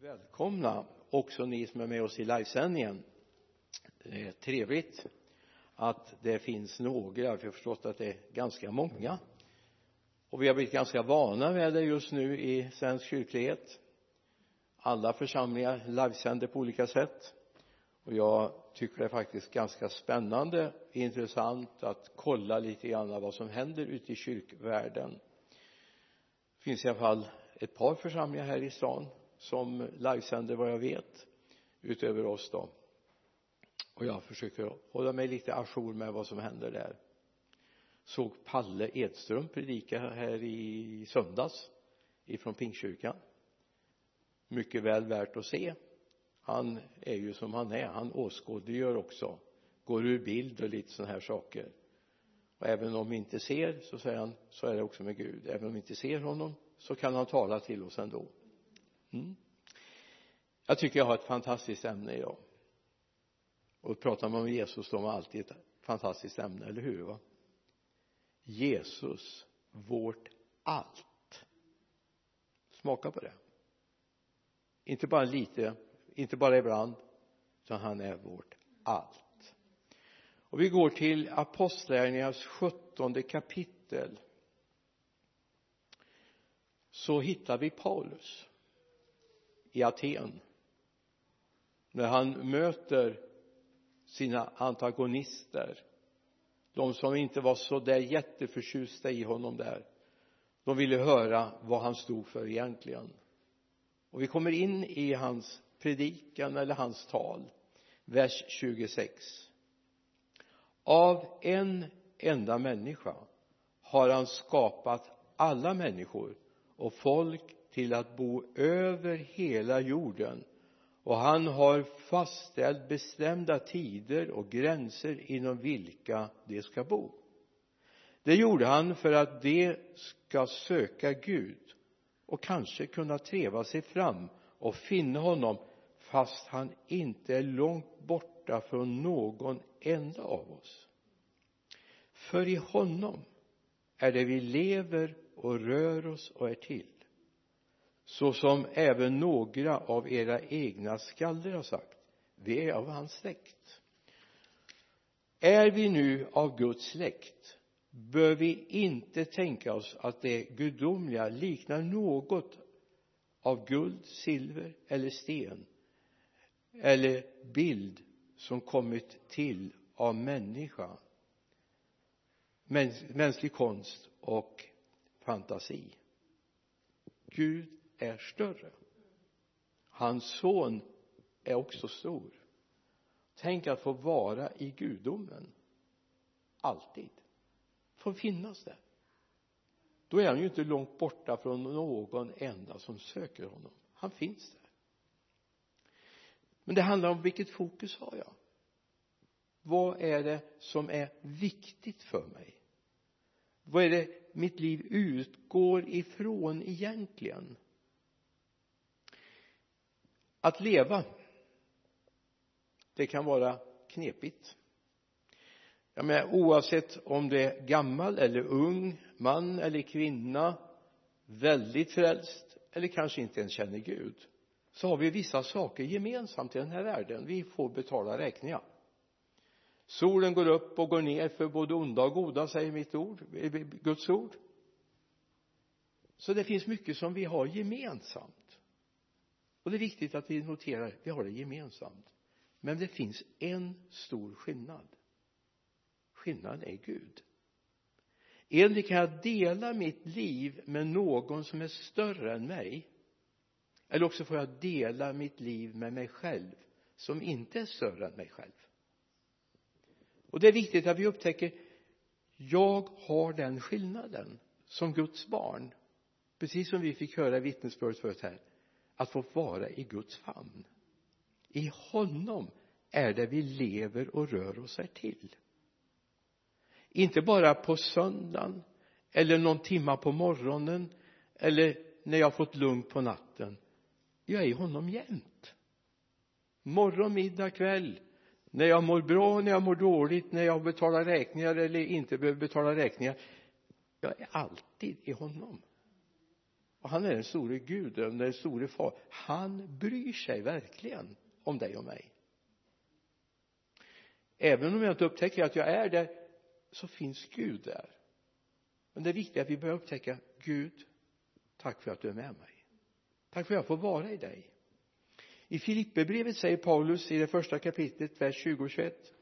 välkomna också ni som är med oss i livesändningen. Det är trevligt att det finns några vi har förstått att det är ganska många. Och vi har blivit ganska vana med det just nu i svensk kyrklighet. Alla församlingar livesänder på olika sätt. Och jag tycker det är faktiskt ganska spännande intressant att kolla lite grann vad som händer ute i kyrkvärlden. Det finns i alla fall ett par församlingar här i stan som livesänder vad jag vet utöver oss då. Och jag försöker hålla mig lite ajour med vad som händer där. Såg Palle Edström predika här i söndags ifrån Pingstkyrkan. Mycket väl värt att se. Han är ju som han är. Han åskådliggör också. Går ur bild och lite sådana här saker. Och även om vi inte ser så säger han så är det också med Gud. Även om vi inte ser honom så kan han tala till oss ändå mm. jag tycker jag har ett fantastiskt ämne idag. Och pratar man om Jesus då har man alltid ett fantastiskt ämne, eller hur va? Jesus vårt allt. Smaka på det. Inte bara lite inte bara ibland utan han är vårt allt. Och vi går till apostlagärningarnas sjuttonde kapitel. Så hittar vi Paulus i Aten. När han möter sina antagonister de som inte var så där jätteförtjusta i honom där de ville höra vad han stod för egentligen. Och vi kommer in i hans predikan eller hans tal vers 26 av en enda människa har han skapat alla människor och folk till att bo över hela jorden. Och han har fastställt bestämda tider och gränser inom vilka de ska bo. Det gjorde han för att de ska söka Gud och kanske kunna treva sig fram och finna honom fast han inte är långt borta från någon enda av oss. För i honom är det vi lever och rör oss och är till så som även några av era egna skalder har sagt. Vi är av hans släkt. Är vi nu av Guds släkt bör vi inte tänka oss att det gudomliga liknar något av guld, silver eller sten eller bild som kommit till av människa mänsklig konst och fantasi. Gud är större. Hans son är också stor. Tänk att få vara i gudomen alltid. Få finnas där. Då är han ju inte långt borta från någon enda som söker honom. Han finns där. Men det handlar om vilket fokus har jag? Vad är det som är viktigt för mig? Vad är det mitt liv utgår ifrån egentligen? Att leva det kan vara knepigt. Jag menar oavsett om det är gammal eller ung man eller kvinna väldigt frälst eller kanske inte ens känner Gud så har vi vissa saker gemensamt i den här världen vi får betala räkningar. Solen går upp och går ner för både onda och goda säger mitt ord eh, Guds ord. Så det finns mycket som vi har gemensamt och det är viktigt att vi noterar vi har det gemensamt. Men det finns en stor skillnad. Skillnaden är Gud. Endera kan jag dela mitt liv med någon som är större än mig. Eller också får jag dela mitt liv med mig själv som inte är större än mig själv. Och det är viktigt att vi upptäcker jag har den skillnaden som Guds barn. Precis som vi fick höra i vittnesbördet förut här att få vara i Guds famn. I honom är det vi lever och rör oss här till. Inte bara på söndagen eller någon timma på morgonen eller när jag fått lugnt på natten. Jag är i honom jämt. Morgon, middag, kväll. När jag mår bra, när jag mår dåligt, när jag betalar räkningar eller inte behöver betala räkningar. Jag är alltid i honom och han är den store guden den store far. Han bryr sig verkligen om dig och mig. Även om jag inte upptäcker att jag är där så finns Gud där. Men det är viktigt att vi börjar upptäcka Gud tack för att du är med mig. Tack för att jag får vara i dig. I Filipperbrevet säger Paulus i det första kapitlet vers 20 och 21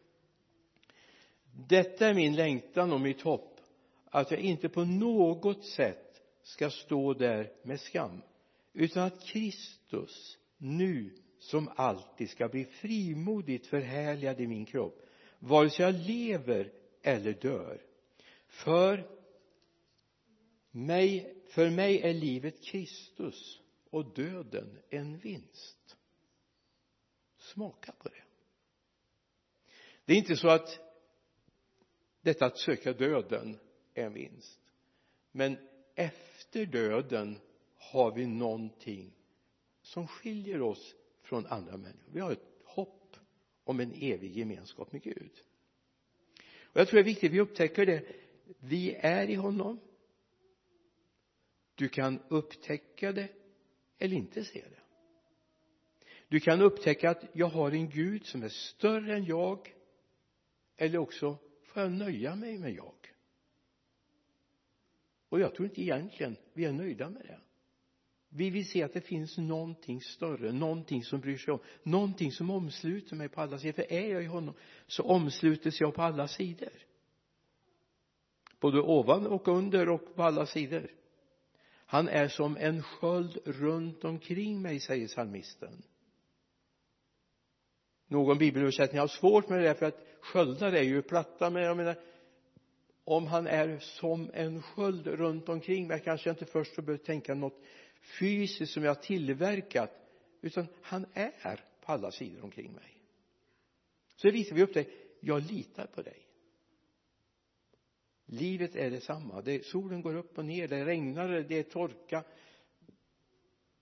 detta är min längtan och mitt hopp att jag inte på något sätt ska stå där med skam. Utan att Kristus nu som alltid ska bli frimodigt förhärligad i min kropp vare sig jag lever eller dör. För mig, för mig är livet Kristus och döden en vinst. Smaka på det. Det är inte så att detta att söka döden är en vinst. Men efter döden har vi någonting som skiljer oss från andra människor. Vi har ett hopp om en evig gemenskap med Gud. Och jag tror det är viktigt att vi upptäcker det. Vi är i honom. Du kan upptäcka det eller inte se det. Du kan upptäcka att jag har en Gud som är större än jag eller också får jag nöja mig med jag och jag tror inte egentligen vi är nöjda med det vi vill se att det finns någonting större, någonting som bryr sig om, någonting som omsluter mig på alla sidor. För är jag i honom så omslutes jag på alla sidor. Både ovan och under och på alla sidor. Han är som en sköld runt omkring mig, säger psalmisten. Någon bibelöversättning har svårt med det för att sköldar är ju platta, men jag menar om han är som en sköld runt omkring mig kanske jag inte först behöver tänka något fysiskt som jag har tillverkat utan han är på alla sidor omkring mig. Så visar vi upp dig. jag litar på dig. Livet är detsamma. Det, solen går upp och ner det regnar det är torka.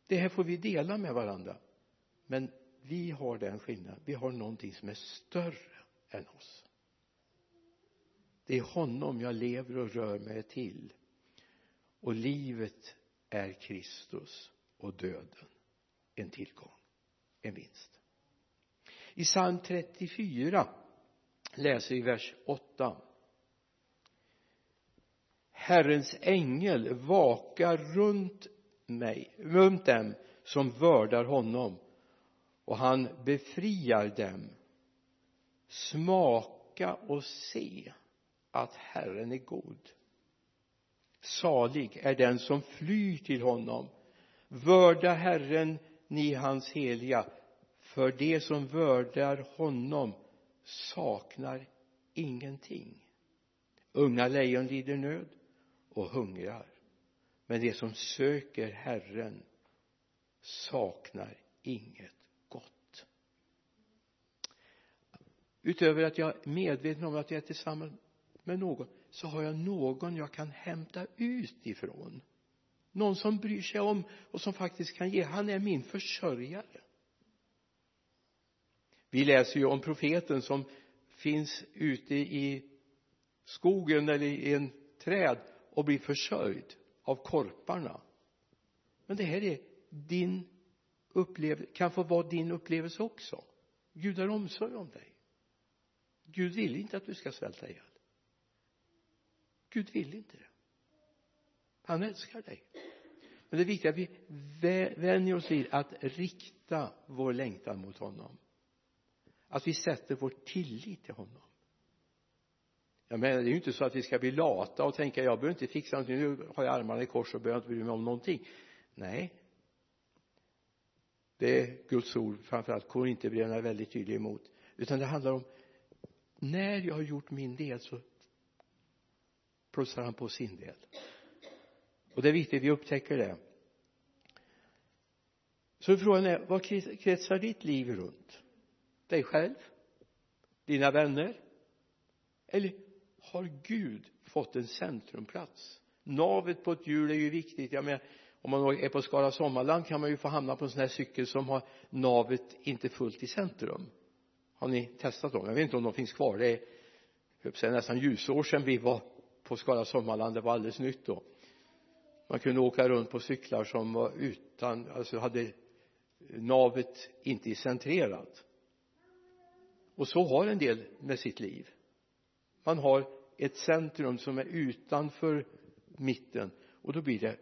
Det här får vi dela med varandra. Men vi har den skillnaden. Vi har någonting som är större än oss det är honom jag lever och rör mig till. Och livet är Kristus och döden en tillgång en vinst. I psalm 34 läser vi vers 8 Herrens ängel vakar runt mig, runt dem som vördar honom och han befriar dem. Smaka och se att Herren är god. Salig är den som flyr till honom. Vörda Herren ni hans heliga för det som vördar honom saknar ingenting. Unga lejon lider nöd och hungrar men det som söker Herren saknar inget gott. Utöver att jag är medveten om att jag är tillsammans med någon så har jag någon jag kan hämta ut ifrån. Någon som bryr sig om och som faktiskt kan ge. Han är min försörjare. Vi läser ju om profeten som finns ute i skogen eller i en träd och blir försörjd av korparna. Men det här är din upplevelse kan få vara din upplevelse också. Gud har omsorg om dig. Gud vill inte att du ska svälta ihjäl. Gud vill inte det. Han älskar dig. Men det är viktigt att vi vänjer oss vid att rikta vår längtan mot honom. Att vi sätter vår tillit till honom. Jag menar det är ju inte så att vi ska bli lata och tänka jag behöver inte fixa någonting nu har jag armarna i kors och behöver inte bry mig om någonting. Nej. Det är Guds ord framförallt Korinthierbreven är väldigt tydlig emot. Utan det handlar om när jag har gjort min del så plussar han på sin del. Och det är viktigt vi upptäcker det. Så frågan är vad kretsar ditt liv runt? Dig själv? Dina vänner? Eller har Gud fått en centrumplats? Navet på ett hjul är ju viktigt. Jag menar om man är på Skara Sommarland kan man ju få hamna på en sån här cykel som har navet inte fullt i centrum. Har ni testat dem jag vet inte om de finns kvar. Det är jag nästan ljusår sedan vi var på Skara Sommarland det var alldeles nytt då. Man kunde åka runt på cyklar som var utan alltså hade navet inte centrerat. Och så har en del med sitt liv. Man har ett centrum som är utanför mitten och då blir det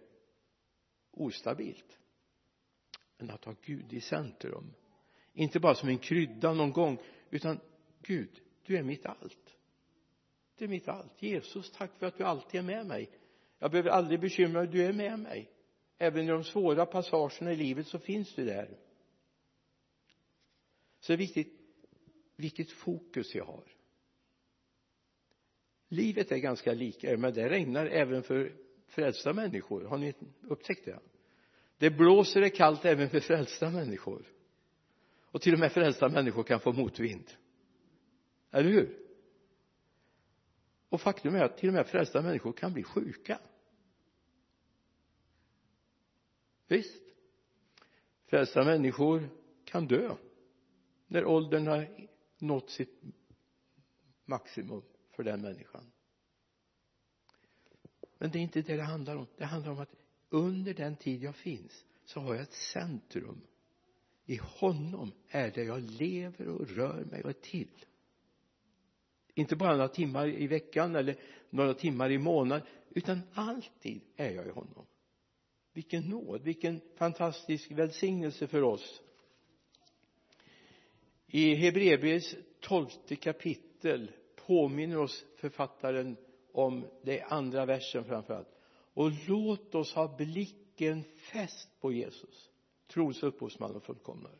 ostabilt. Men att ha Gud i centrum inte bara som en krydda någon gång utan Gud du är mitt allt du är mitt allt. Jesus tack för att du alltid är med mig. Jag behöver aldrig bekymra mig du är med mig. Även i de svåra passagerna i livet så finns du där. Så det är viktigt vilket fokus jag har. Livet är ganska lika men det regnar även för frälsta människor. Har ni upptäckt det? Det blåser det kallt även för frälsta människor. Och till och med frälsta människor kan få motvind. Eller hur? Och faktum är att till och med frälsta människor kan bli sjuka. Visst. Frälsta människor kan dö när åldern har nått sitt maximum för den människan. Men det är inte det det handlar om. Det handlar om att under den tid jag finns så har jag ett centrum. I honom är det jag lever och rör mig och är till inte bara några timmar i veckan eller några timmar i månaden utan alltid är jag i honom. Vilken nåd, vilken fantastisk välsignelse för oss. I Hebreerbrevets tolfte kapitel påminner oss författaren om det andra versen framför allt och låt oss ha blicken fäst på Jesus trons upphovsman och fullkomnare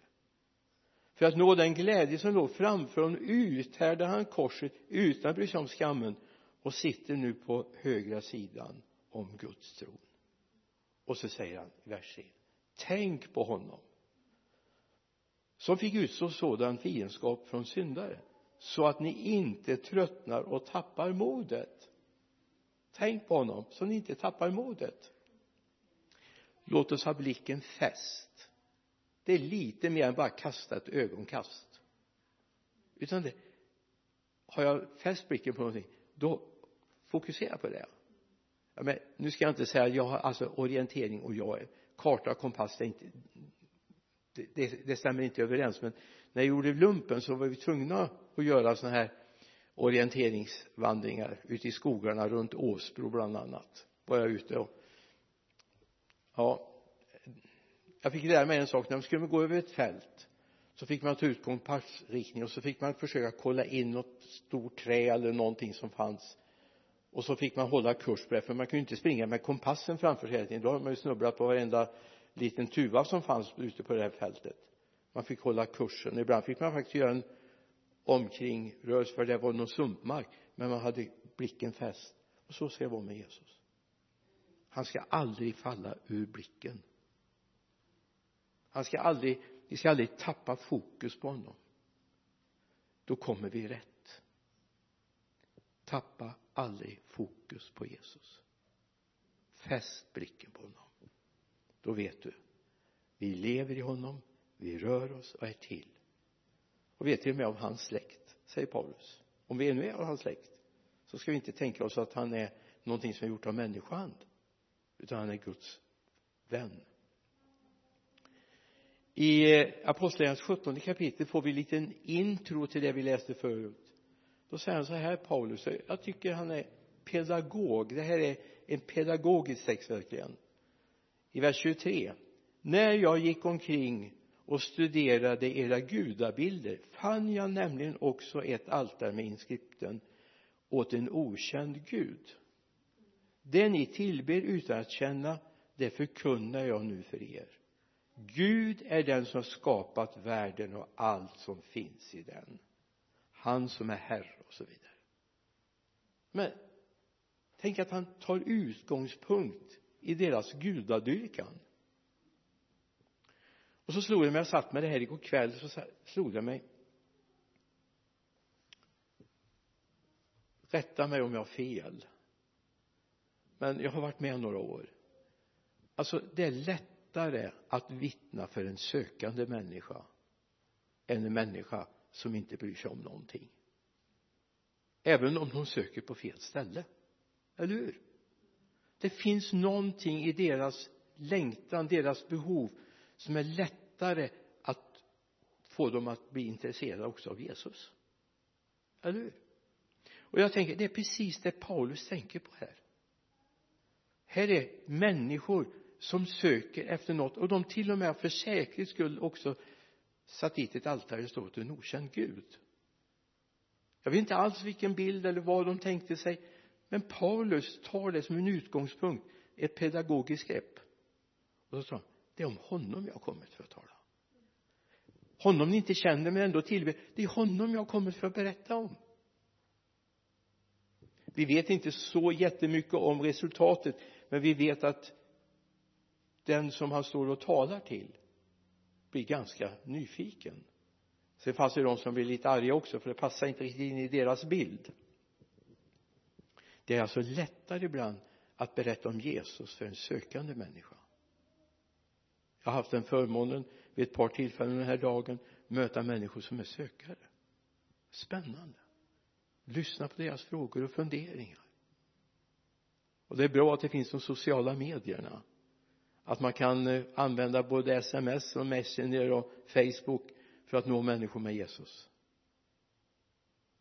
för att nå den glädje som låg framför honom uthärdade han korset utan att bry sig om skammen och sitter nu på högra sidan om Guds tron. Och så säger han i vers 3 tänk på honom som fick utstå sådan fiendskap från syndare så att ni inte tröttnar och tappar modet. Tänk på honom så ni inte tappar modet. Låt oss ha blicken fäst det är lite mer än bara kasta ett ögonkast. Utan det har jag fäst blicken på någonting då fokusera på det. Ja, men nu ska jag inte säga jag har alltså orientering och jag är karta och kompass det är inte det, det, det stämmer inte överens. Men när jag gjorde lumpen så var vi tvungna att göra sådana här orienteringsvandringar ute i skogarna runt Åsbro bland annat var jag ute och ja jag fick lära mig en sak. När man skulle gå över ett fält så fick man ta ut kompassriktning och så fick man försöka kolla in något stort trä eller någonting som fanns. Och så fick man hålla kurs på det för man kunde inte springa med kompassen framför sig hela tiden. Då har man ju snubblat på varenda liten tuva som fanns ute på det här fältet. Man fick hålla kursen. Ibland fick man faktiskt göra en omkringrörelse för det var någon sumpmark men man hade blicken fäst. Och så ska det vara med Jesus. Han ska aldrig falla ur blicken han ska aldrig vi ska aldrig tappa fokus på honom. Då kommer vi rätt. Tappa aldrig fokus på Jesus. Fäst blicken på honom. Då vet du vi lever i honom vi rör oss och är till. Och vi är till och med av hans släkt säger Paulus. Om vi ännu är av hans släkt så ska vi inte tänka oss att han är någonting som är gjort av människohand utan han är Guds vän i eh, apostlagärningarnas sjuttonde kapitel får vi en liten intro till det vi läste förut. Då säger han så här Paulus jag tycker han är pedagog. Det här är en pedagogisk text verkligen. I vers 23 när jag gick omkring och studerade era gudabilder fann jag nämligen också ett altare med inskripten åt en okänd gud. Det ni tillber utan att känna det förkunnar jag nu för er. Gud är den som skapat världen och allt som finns i den. Han som är herre och så vidare. Men tänk att han tar utgångspunkt i deras gudadyrkan och så slog det mig, jag satt med det här igår kväll så slog det mig rätta mig om jag har fel. Men jag har varit med några år. Alltså det är lätt lättare att vittna för en sökande människa än en människa som inte bryr sig om någonting. Även om hon söker på fel ställe. Eller hur? Det finns någonting i deras längtan, deras behov som är lättare att få dem att bli intresserade också av Jesus. Eller hur? Och jag tänker det är precis det Paulus tänker på här. Här är människor som söker efter något. Och de till och med för säkerhets skull också satt dit ett altare och står en okänd Gud. Jag vet inte alls vilken bild eller vad de tänkte sig men Paulus tar det som en utgångspunkt ett pedagogiskt grepp. Och så sa han det är om honom jag har kommit för att tala. Honom ni inte känner men ändå tillber det är honom jag har kommit för att berätta om. Vi vet inte så jättemycket om resultatet men vi vet att den som han står och talar till blir ganska nyfiken. Sen fanns det de som blir lite arga också för det passar inte riktigt in i deras bild. Det är alltså lättare ibland att berätta om Jesus för en sökande människa. Jag har haft den förmånen vid ett par tillfällen den här dagen möta människor som är sökare. Spännande. Lyssna på deras frågor och funderingar. Och det är bra att det finns de sociala medierna att man kan eh, använda både sms och messenger och facebook för att nå människor med Jesus.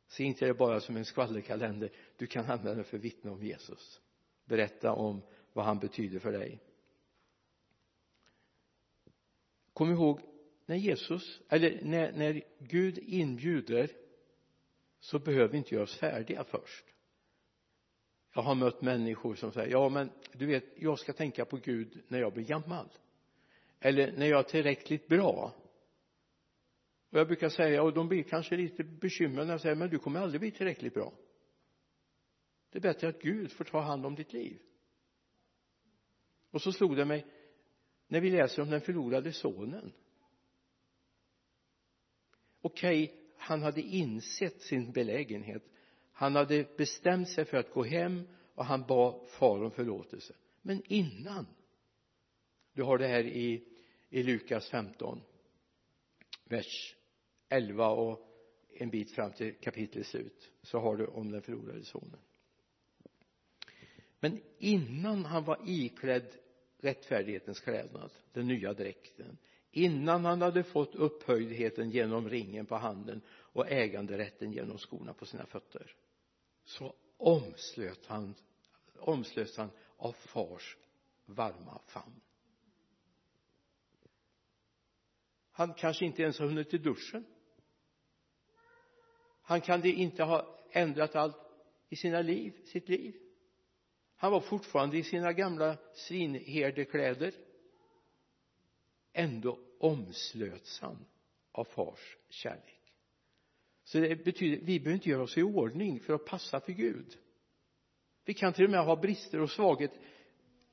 Se inte det bara som en skvallerkalender. Du kan använda det för att vittna om Jesus. Berätta om vad han betyder för dig. Kom ihåg när Jesus eller när, när Gud inbjuder så behöver vi inte göra oss färdiga först jag har mött människor som säger ja men du vet jag ska tänka på Gud när jag blir gammal. Eller när jag är tillräckligt bra. Och jag brukar säga och de blir kanske lite bekymrade när jag säger men du kommer aldrig bli tillräckligt bra. Det är bättre att Gud får ta hand om ditt liv. Och så slog det mig när vi läser om den förlorade sonen. Okej okay, han hade insett sin belägenhet han hade bestämt sig för att gå hem och han bad far om förlåtelse. Men innan du har det här i, i Lukas 15 vers 11 och en bit fram till kapitlets slut så har du om den förlorade sonen. Men innan han var iklädd rättfärdighetens klädnad den nya dräkten innan han hade fått upphöjdheten genom ringen på handen och äganderätten genom skorna på sina fötter så omslöt han omslöts han av fars varma famn. Han kanske inte ens har hunnit till duschen. Han kan inte ha ändrat allt i sina liv, sitt liv. Han var fortfarande i sina gamla svinherdekläder ändå omslöts han av fars kärlek så det betyder vi behöver inte göra oss i ordning för att passa för Gud. Vi kan till och med ha brister och svaghet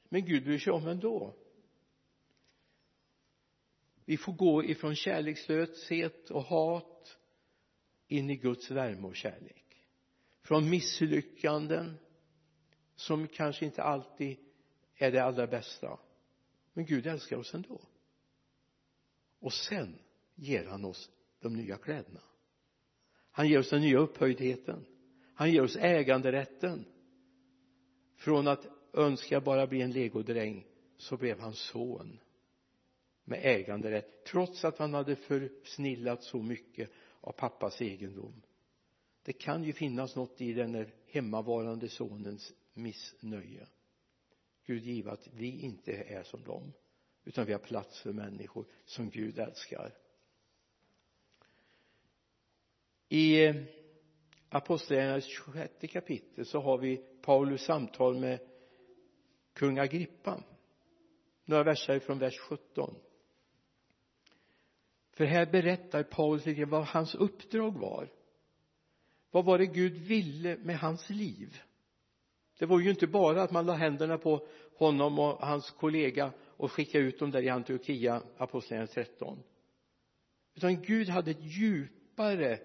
men Gud bryr sig om ändå. Vi får gå ifrån kärlekslöshet och hat in i Guds värme och kärlek. Från misslyckanden som kanske inte alltid är det allra bästa. Men Gud älskar oss ändå. Och sen ger han oss de nya kläderna han ger oss den nya upphöjdheten. Han ger oss äganderätten. Från att önska bara bli en legodräng så blev han son med äganderätt trots att han hade försnillat så mycket av pappas egendom. Det kan ju finnas något i den där hemmavarande sonens missnöje. Gud give att vi inte är som dem utan vi har plats för människor som Gud älskar i eh, apostlagärningarnas 26 kapitel så har vi Paulus samtal med kung Agrippa. Några verser från vers 17 för här berättar Paulus lite vad hans uppdrag var. Vad var det Gud ville med hans liv? Det var ju inte bara att man la händerna på honom och hans kollega och skickade ut dem där i Antiochia apostlagärningarna 13 utan Gud hade ett djupare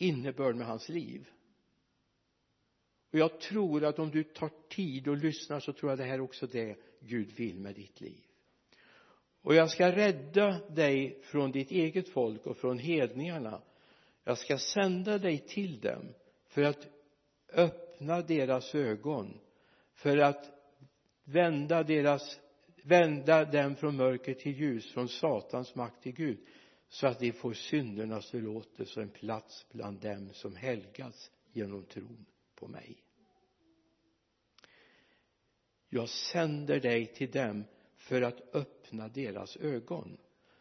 innebörd med hans liv. Och jag tror att om du tar tid och lyssnar så tror jag det här är också det Gud vill med ditt liv. Och jag ska rädda dig från ditt eget folk och från hedningarna. Jag ska sända dig till dem för att öppna deras ögon för att vända deras vända dem från mörker till ljus från satans makt till Gud så att de får syndernas förlåtelse och en plats bland dem som helgats genom tron på mig. Jag sänder dig till dem för att öppna deras ögon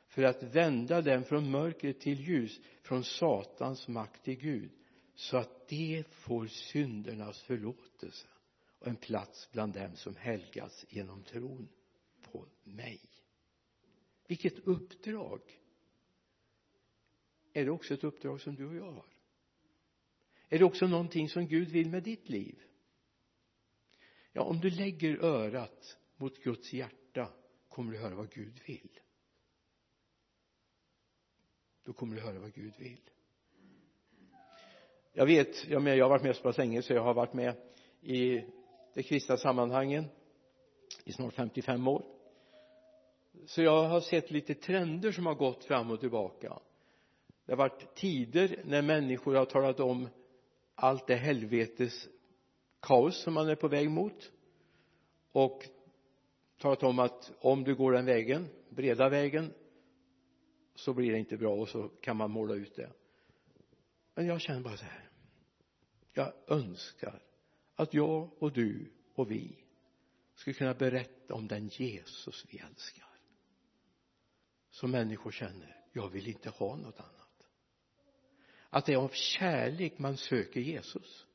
för att vända dem från mörker till ljus från satans makt till Gud så att de får syndernas förlåtelse och en plats bland dem som helgats genom tron på mig. Vilket uppdrag! Är det också ett uppdrag som du och jag har? Är det också någonting som Gud vill med ditt liv? Ja om du lägger örat mot Guds hjärta kommer du höra vad Gud vill. Då kommer du höra vad Gud vill. Jag vet, jag, med, jag har varit med så pass länge så jag har varit med i de kristna sammanhangen i snart 55 år. Så jag har sett lite trender som har gått fram och tillbaka det har varit tider när människor har talat om allt det helvetes kaos som man är på väg mot och talat om att om du går den vägen breda vägen så blir det inte bra och så kan man måla ut det. Men jag känner bara så här. Jag önskar att jag och du och vi skulle kunna berätta om den Jesus vi älskar. Så människor känner jag vill inte ha något annat att det är av kärlek man söker Jesus.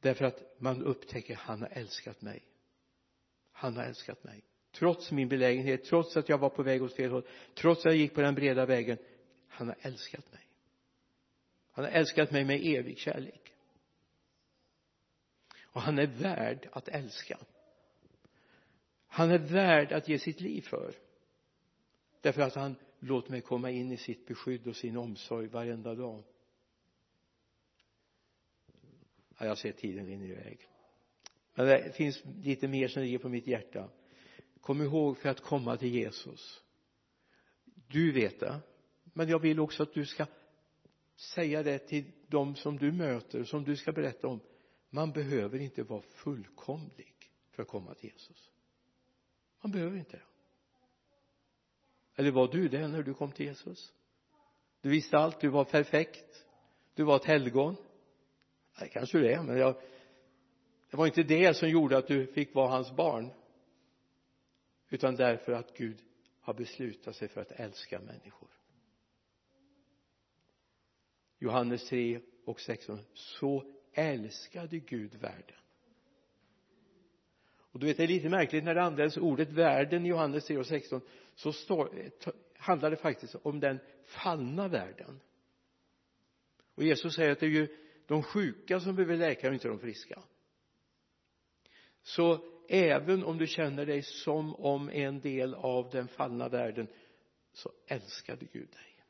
Därför att man upptäcker han har älskat mig. Han har älskat mig. Trots min belägenhet trots att jag var på väg åt fel håll trots att jag gick på den breda vägen han har älskat mig. Han har älskat mig med evig kärlek. Och han är värd att älska. Han är värd att ge sitt liv för. Därför att han låt mig komma in i sitt beskydd och sin omsorg varenda dag. Ja, jag ser tiden rinner iväg. Men det finns lite mer som ligger på mitt hjärta. Kom ihåg för att komma till Jesus. Du vet det men jag vill också att du ska säga det till dem som du möter som du ska berätta om. Man behöver inte vara fullkomlig för att komma till Jesus. Man behöver inte det eller var du det när du kom till Jesus? Du visste allt, du var perfekt. Du var ett helgon. Det kanske du är men jag det var inte det som gjorde att du fick vara hans barn utan därför att Gud har beslutat sig för att älska människor. Johannes 3 och 16 så älskade Gud världen och du vet det är lite märkligt när det används ordet världen i Johannes 3 och 16 så står, handlar det faktiskt om den fallna världen. Och Jesus säger att det är ju de sjuka som behöver läkare och inte de friska. Så även om du känner dig som om en del av den fallna världen så älskade Gud dig.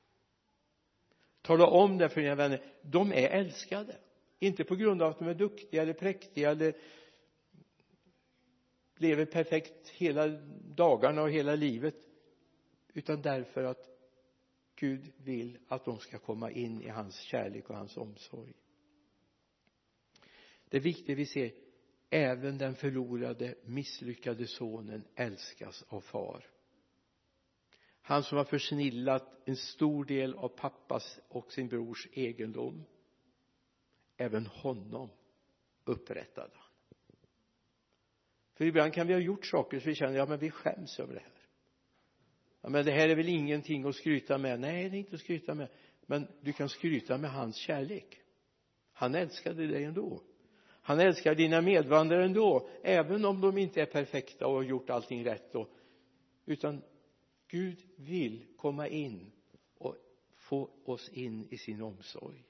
Tala om det för dina vänner. De är älskade. Inte på grund av att de är duktiga eller präktiga eller lever perfekt hela dagarna och hela livet utan därför att Gud vill att de ska komma in i hans kärlek och hans omsorg. Det är viktigt vi ser även den förlorade misslyckade sonen älskas av far. Han som har försnillat en stor del av pappas och sin brors egendom även honom upprättade han för ibland kan vi ha gjort saker så vi känner ja men vi skäms över det här. Ja men det här är väl ingenting att skryta med. Nej det är inte att skryta med. Men du kan skryta med hans kärlek. Han älskade dig ändå. Han älskar dina medvandrare ändå även om de inte är perfekta och har gjort allting rätt och, utan Gud vill komma in och få oss in i sin omsorg.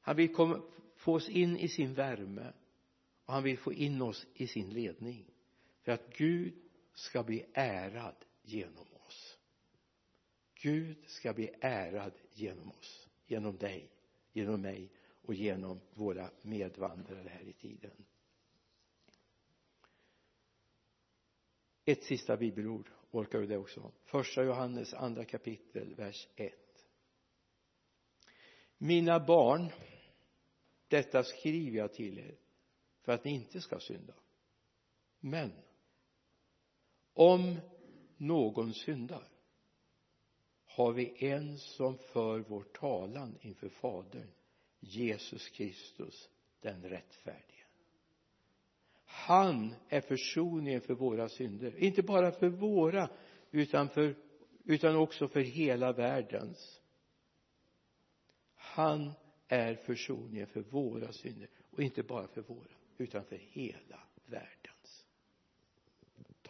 Han vill komma, få oss in i sin värme och han vill få in oss i sin ledning för att Gud ska bli ärad genom oss. Gud ska bli ärad genom oss genom dig genom mig och genom våra medvandrare här i tiden. Ett sista bibelord orkar du det också? Första Johannes andra kapitel vers 1 mina barn detta skriver jag till er för att ni inte ska synda. Men om någon syndar har vi en som för vår talan inför fadern Jesus Kristus den rättfärdige. Han är försoningen för våra synder inte bara för våra utan för utan också för hela världens. Han är försoningen för våra synder och inte bara för våra utan för hela världens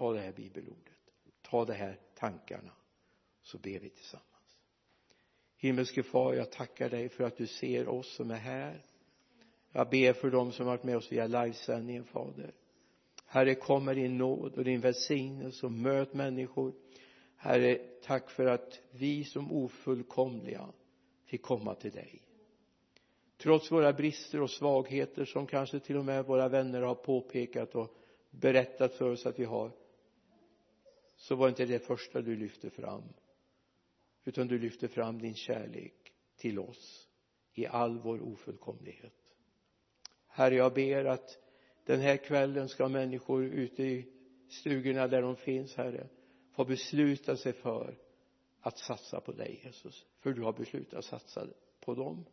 ta det här bibelordet. Ta de här tankarna. Så ber vi tillsammans. Himmelske far jag tackar dig för att du ser oss som är här. Jag ber för dem som varit med oss via livesändningen fader. Herre kom med din nåd och din välsignelse och möt människor. Herre tack för att vi som ofullkomliga fick komma till dig. Trots våra brister och svagheter som kanske till och med våra vänner har påpekat och berättat för oss att vi har så var inte det första du lyfte fram utan du lyfte fram din kärlek till oss i all vår ofullkomlighet. Herre jag ber att den här kvällen ska människor ute i stugorna där de finns herre få besluta sig för att satsa på dig Jesus. För du har beslutat satsa på dem.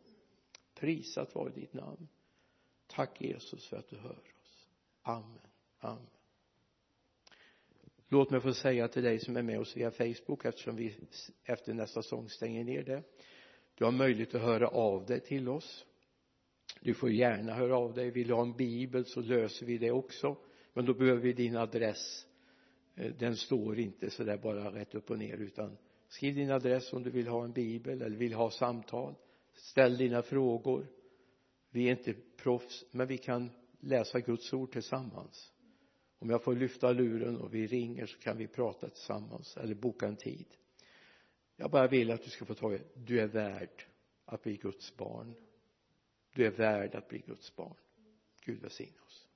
Prisat vare ditt namn. Tack Jesus för att du hör oss. Amen. Amen låt mig få säga till dig som är med oss via Facebook eftersom vi efter nästa sång stänger ner det. Du har möjlighet att höra av dig till oss. Du får gärna höra av dig. Vill du ha en bibel så löser vi det också. Men då behöver vi din adress. Eh, den står inte så där bara rätt upp och ner utan skriv din adress om du vill ha en bibel eller vill ha samtal. Ställ dina frågor. Vi är inte proffs men vi kan läsa Guds ord tillsammans om jag får lyfta luren och vi ringer så kan vi prata tillsammans eller boka en tid. Jag bara vill att du ska få tag i du är värd att bli Guds barn. Du är värd att bli Guds barn. Gud välsigne oss.